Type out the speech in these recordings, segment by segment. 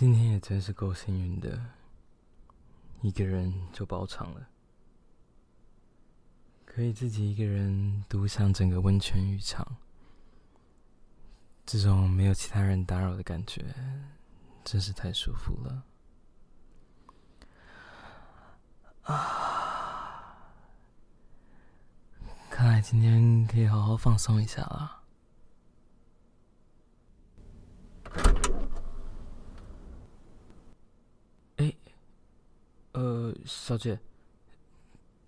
今天也真是够幸运的，一个人就包场了，可以自己一个人独享整个温泉浴场。这种没有其他人打扰的感觉，真是太舒服了。啊，看来今天可以好好放松一下了。呃，小姐，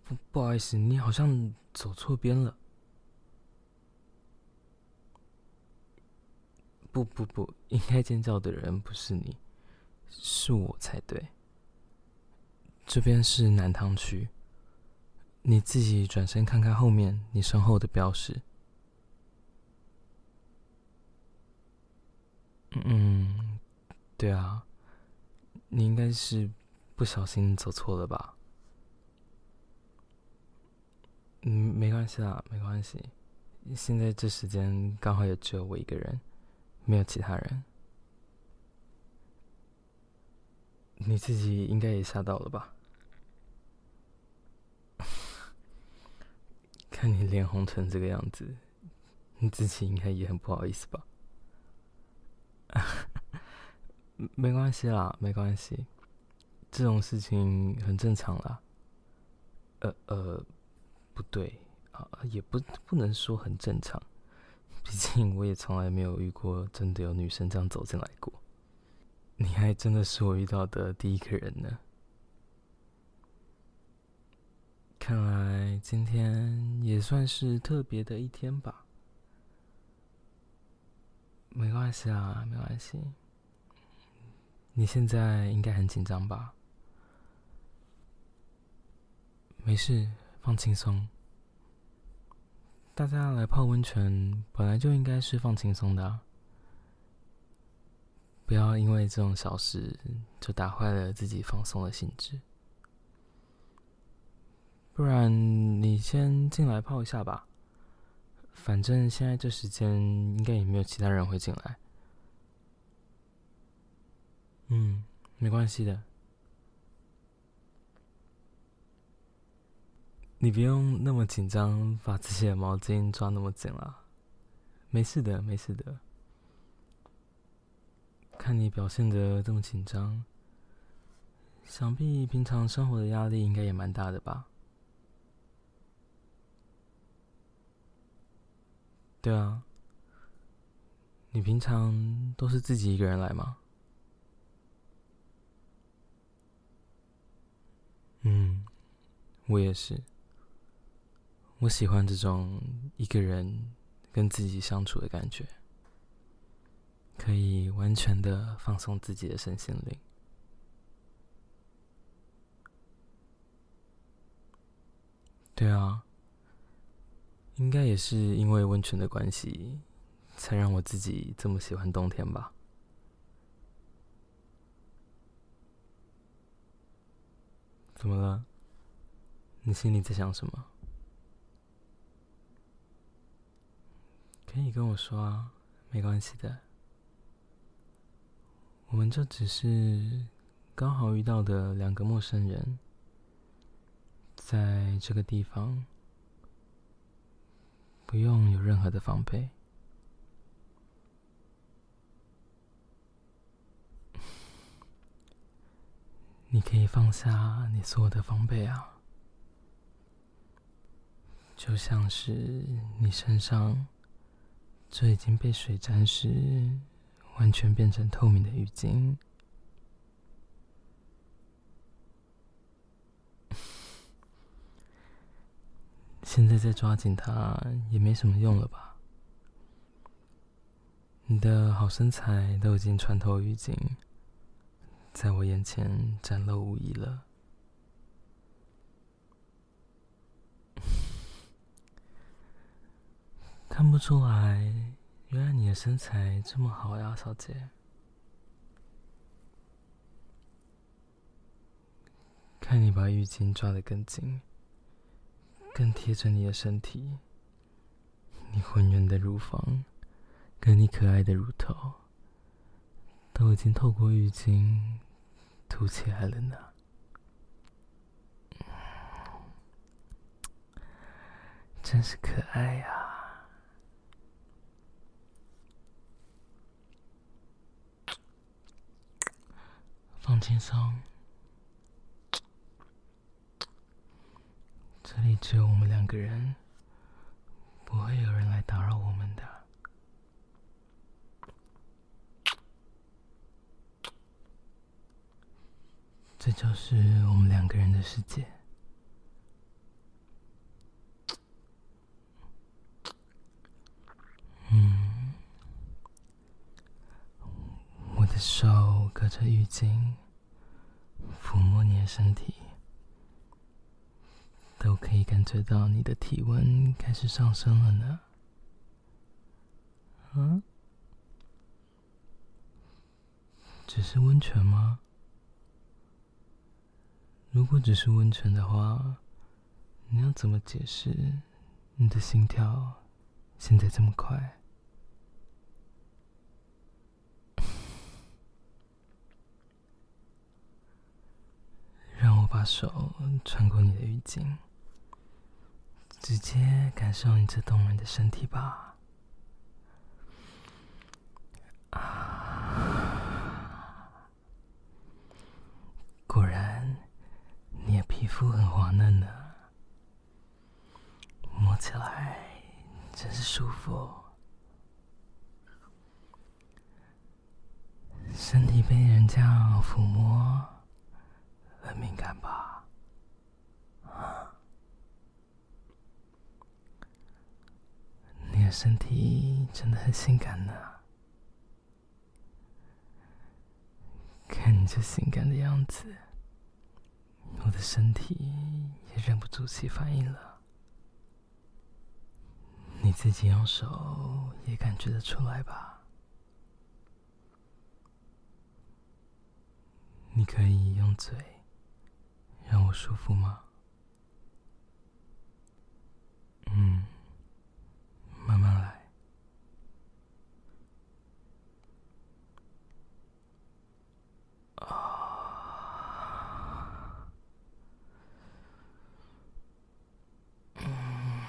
不不好意思，你好像走错边了。不不不，应该尖叫的人不是你，是我才对。这边是南塘区，你自己转身看看后面，你身后的标识。嗯，对啊，你应该是。不小心走错了吧？嗯，没关系啦，没关系。现在这时间刚好也只有我一个人，没有其他人。你自己应该也吓到了吧？看你脸红成这个样子，你自己应该也很不好意思吧？没关系啦，没关系。这种事情很正常啦，呃呃，不对啊，也不不能说很正常，毕竟我也从来没有遇过真的有女生这样走进来过，你还真的是我遇到的第一个人呢。看来今天也算是特别的一天吧。没关系啊，没关系，你现在应该很紧张吧？没事，放轻松。大家来泡温泉，本来就应该是放轻松的，不要因为这种小事就打坏了自己放松的兴致。不然你先进来泡一下吧，反正现在这时间应该也没有其他人会进来。嗯，没关系的。你不用那么紧张，把自己的毛巾抓那么紧了。没事的，没事的。看你表现得这么紧张，想必平常生活的压力应该也蛮大的吧？对啊，你平常都是自己一个人来吗？嗯，我也是。我喜欢这种一个人跟自己相处的感觉，可以完全的放松自己的身心灵。对啊，应该也是因为温泉的关系，才让我自己这么喜欢冬天吧？怎么了？你心里在想什么？可以跟我说啊，没关系的。我们这只是刚好遇到的两个陌生人，在这个地方不用有任何的防备。你可以放下你所有的防备啊，就像是你身上。这已经被水沾湿，完全变成透明的浴巾。现在再抓紧它也没什么用了吧？你的好身材都已经穿透浴巾，在我眼前展露无遗了。看不出来，原来你的身材这么好呀，小姐。看你把浴巾抓得更紧。更贴着你的身体，你浑圆的乳房，跟你可爱的乳头，都已经透过浴巾凸起来了呢。真是可爱呀！放轻松。这里只有我们两个人，不会有人来打扰我们的。这就是我们两个人的世界。嗯，我的手隔着浴巾，抚摸你的身体。都可以感觉到你的体温开始上升了呢。嗯？只是温泉吗？如果只是温泉的话，你要怎么解释你的心跳现在这么快？让我把手穿过你的浴巾。直接感受你这动人的身体吧。啊，果然，你的皮肤很滑嫩呢，摸起来真是舒服。身体被人这样抚摸，很敏感吧？啊！你的身体真的很性感呢，看你这性感的样子，我的身体也忍不住起反应了。你自己用手也感觉得出来吧？你可以用嘴舒服吗？嗯。慢慢来。啊，嗯，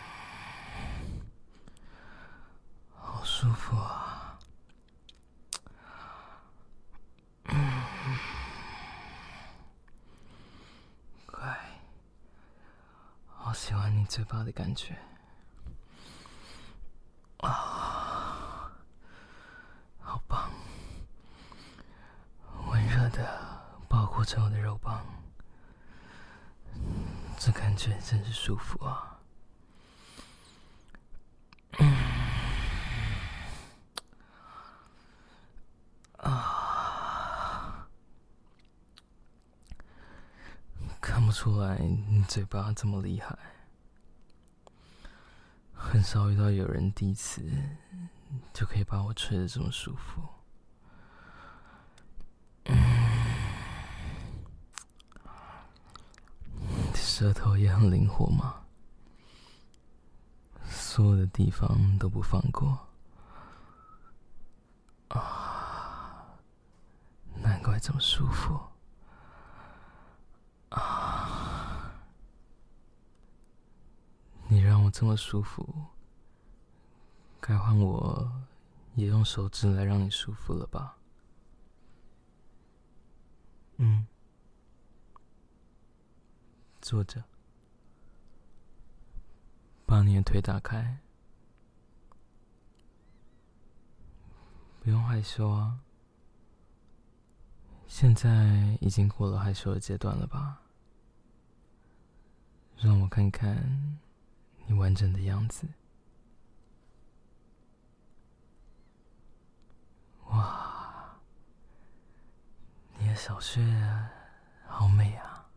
好舒服啊。嗯，乖，好喜欢嘴巴的感觉。啊，好棒！温热的包裹着我的肉棒，这感觉真是舒服啊！啊，看不出来你嘴巴这么厉害，少遇到有人第一次就可以把我吹得这么舒服。舌头也很灵活嘛，所有的地方都不放过啊！难怪这么舒服啊！你让我这么舒服，该换我也用手指来让你舒服了吧？嗯。坐着，把你的腿打开，不用害羞啊。现在已经过了害羞的阶段了吧？让我看看你完整的样子。哇，你小穴好美啊！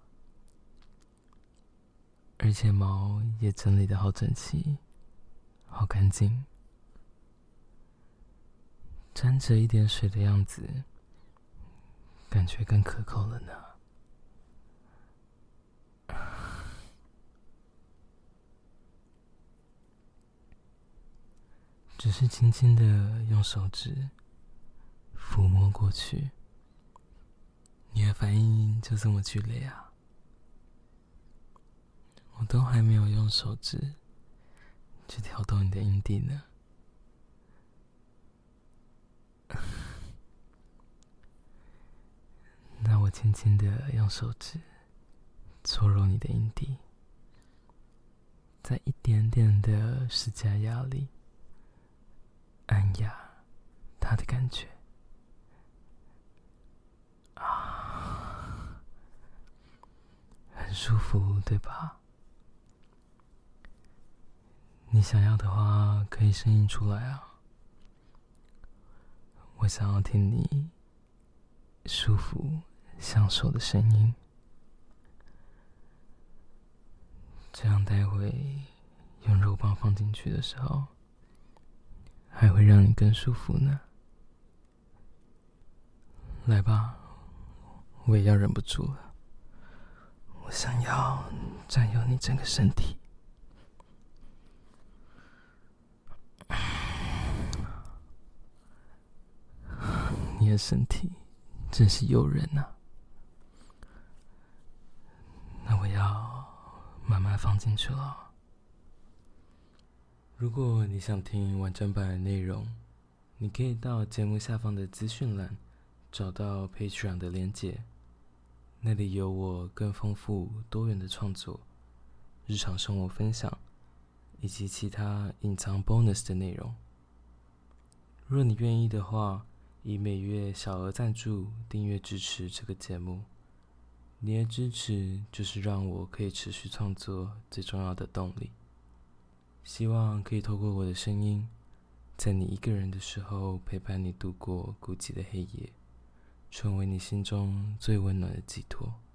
而且毛也整理得好整齐，好干净，沾着一点水的样子。感觉更可口了呢。只是轻轻的用手指抚摸过去，你的反应就这么剧烈啊！我都还没有用手指去挑逗你的阴蒂呢。那我轻轻的用手指搓揉你的阴蒂，在一点点的施加压力，按压它的感觉，啊，很舒服，对吧？你想要的话，可以声音出来啊，我想要听你舒服。享受的声音，这样待会用肉棒放进去的时候，还会让你更舒服呢。来吧，我也要忍不住了，我想要占有你整个身体，你的身体真是诱人呐。那我要慢慢放进去了。如果你想听完整版的内容，你可以到节目下方的资讯栏找到 Patreon 的连接，那里有我更丰富多元的创作、日常生活分享以及其他隐藏 bonus 的内容。若你愿意的话，以每月小额赞助订阅支持这个节目。你的支持就是让我可以持续创作最重要的动力。希望可以透过我的声音，在你一个人的时候陪伴你度过孤寂的黑夜，成为你心中最温暖的寄托。